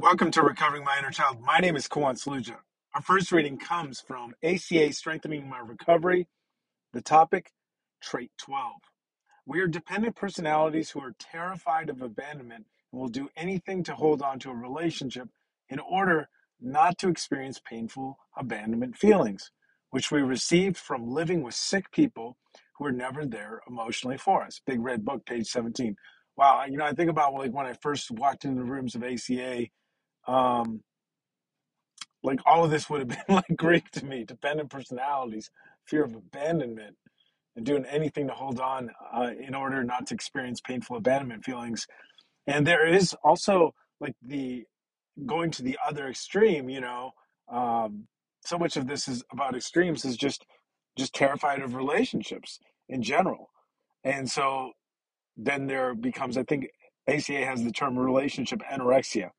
Welcome to Recovering My Inner Child. My name is Kawan Saluja. Our first reading comes from ACA Strengthening My Recovery. The topic, Trait 12. We are dependent personalities who are terrified of abandonment and will do anything to hold on to a relationship in order not to experience painful abandonment feelings, which we received from living with sick people who are never there emotionally for us. Big Red Book, page 17. Wow, you know, I think about like when I first walked into the rooms of ACA um, like all of this would have been like Greek to me. Dependent personalities, fear of abandonment, and doing anything to hold on uh, in order not to experience painful abandonment feelings. And there is also like the going to the other extreme. You know, um, so much of this is about extremes is just just terrified of relationships in general. And so then there becomes, I think ACA has the term relationship anorexia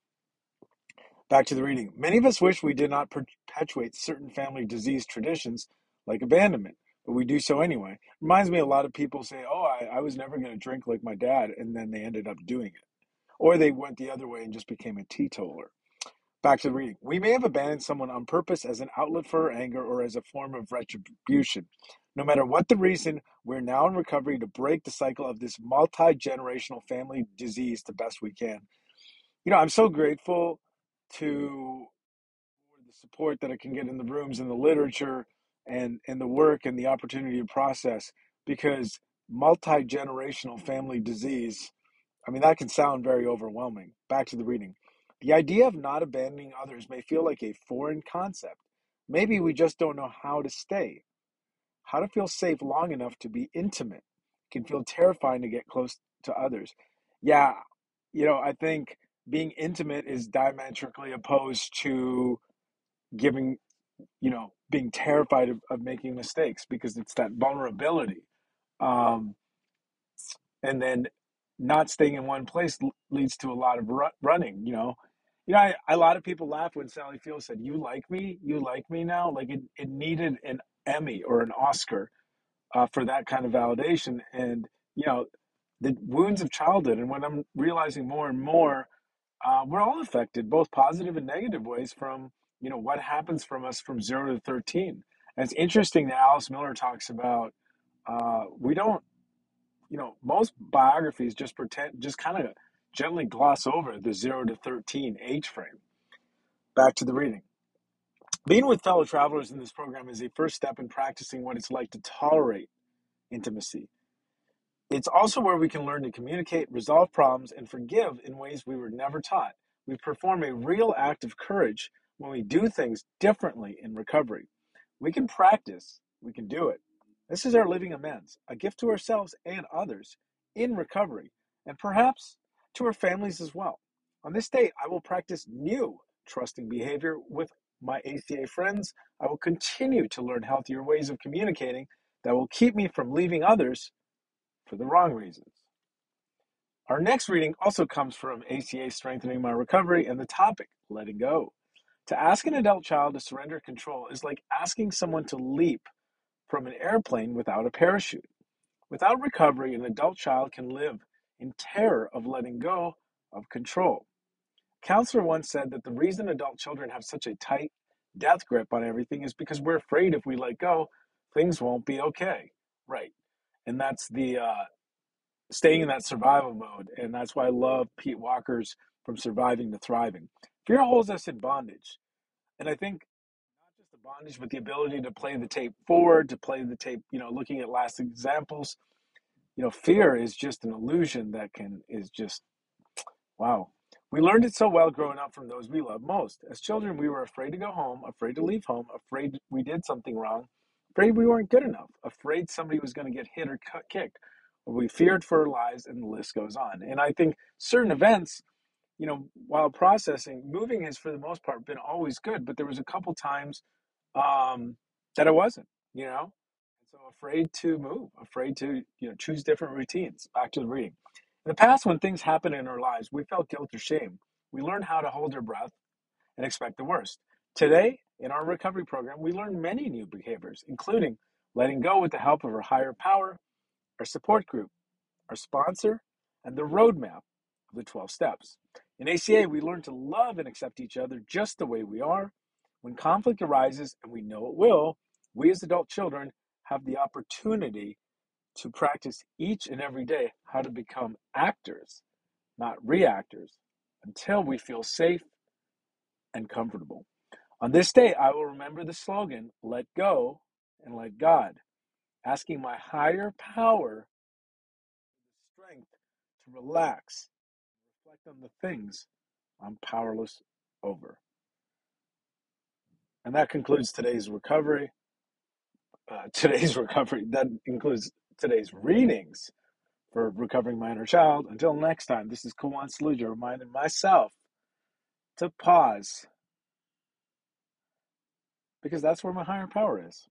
Back to the reading. Many of us wish we did not perpetuate certain family disease traditions like abandonment, but we do so anyway. Reminds me a lot of people say, Oh, I, I was never going to drink like my dad, and then they ended up doing it. Or they went the other way and just became a teetotaler. Back to the reading. We may have abandoned someone on purpose as an outlet for our anger or as a form of retribution. No matter what the reason, we're now in recovery to break the cycle of this multi generational family disease the best we can. You know, I'm so grateful to the support that I can get in the rooms and the literature and and the work and the opportunity to process because multi-generational family disease I mean that can sound very overwhelming. Back to the reading. The idea of not abandoning others may feel like a foreign concept. Maybe we just don't know how to stay. How to feel safe long enough to be intimate it can feel terrifying to get close to others. Yeah, you know, I think being intimate is diametrically opposed to giving you know being terrified of, of making mistakes because it's that vulnerability. Um, and then not staying in one place leads to a lot of ru- running you know? You know I, a lot of people laugh when sally field said you like me? You like me now? Like it, it needed an emmy or an oscar uh, for that kind of validation. And you know the wounds of childhood and when i'm realizing more and more uh, we're all affected, both positive and negative ways, from you know what happens from us from zero to thirteen. And it's interesting that Alice Miller talks about uh, we don't, you know, most biographies just pretend, just kind of gently gloss over the zero to thirteen age frame. Back to the reading. Being with fellow travelers in this program is a first step in practicing what it's like to tolerate intimacy it's also where we can learn to communicate, resolve problems, and forgive in ways we were never taught. We perform a real act of courage when we do things differently in recovery. We can practice, we can do it. This is our living amends, a gift to ourselves and others in recovery, and perhaps to our families as well. On this day, I will practice new trusting behavior with my ACA friends. I will continue to learn healthier ways of communicating that will keep me from leaving others for the wrong reasons. Our next reading also comes from ACA Strengthening My Recovery and the topic, letting go. To ask an adult child to surrender control is like asking someone to leap from an airplane without a parachute. Without recovery, an adult child can live in terror of letting go of control. counselor once said that the reason adult children have such a tight death grip on everything is because we're afraid if we let go, things won't be okay. Right. And that's the uh, staying in that survival mode. And that's why I love Pete Walker's From Surviving to Thriving. Fear holds us in bondage. And I think not just the bondage, but the ability to play the tape forward, to play the tape, you know, looking at last examples. You know, fear is just an illusion that can, is just, wow. We learned it so well growing up from those we love most. As children, we were afraid to go home, afraid to leave home, afraid we did something wrong, afraid we weren't good enough, afraid somebody was going to get hit or cut, kicked, we feared for our lives, and the list goes on. And I think certain events, you know, while processing, moving has for the most part been always good, but there was a couple times um, that it wasn't, you know. So afraid to move, afraid to, you know, choose different routines. Back to the reading. In the past, when things happened in our lives, we felt guilt or shame. We learned how to hold our breath and expect the worst. Today, in our recovery program, we learned many new behaviors, including letting go with the help of our higher power, our support group, our sponsor, and the roadmap of the 12 steps. In ACA, we learn to love and accept each other just the way we are. When conflict arises, and we know it will, we as adult children have the opportunity to practice each and every day how to become actors, not reactors, until we feel safe and comfortable. On this day, I will remember the slogan, let go and let God, asking my higher power the strength to relax, reflect on the things I'm powerless over. And that concludes today's recovery. Uh, today's recovery, that includes today's readings for Recovering My Inner Child. Until next time, this is Kawan Saluja reminding myself to pause because that's where my higher power is.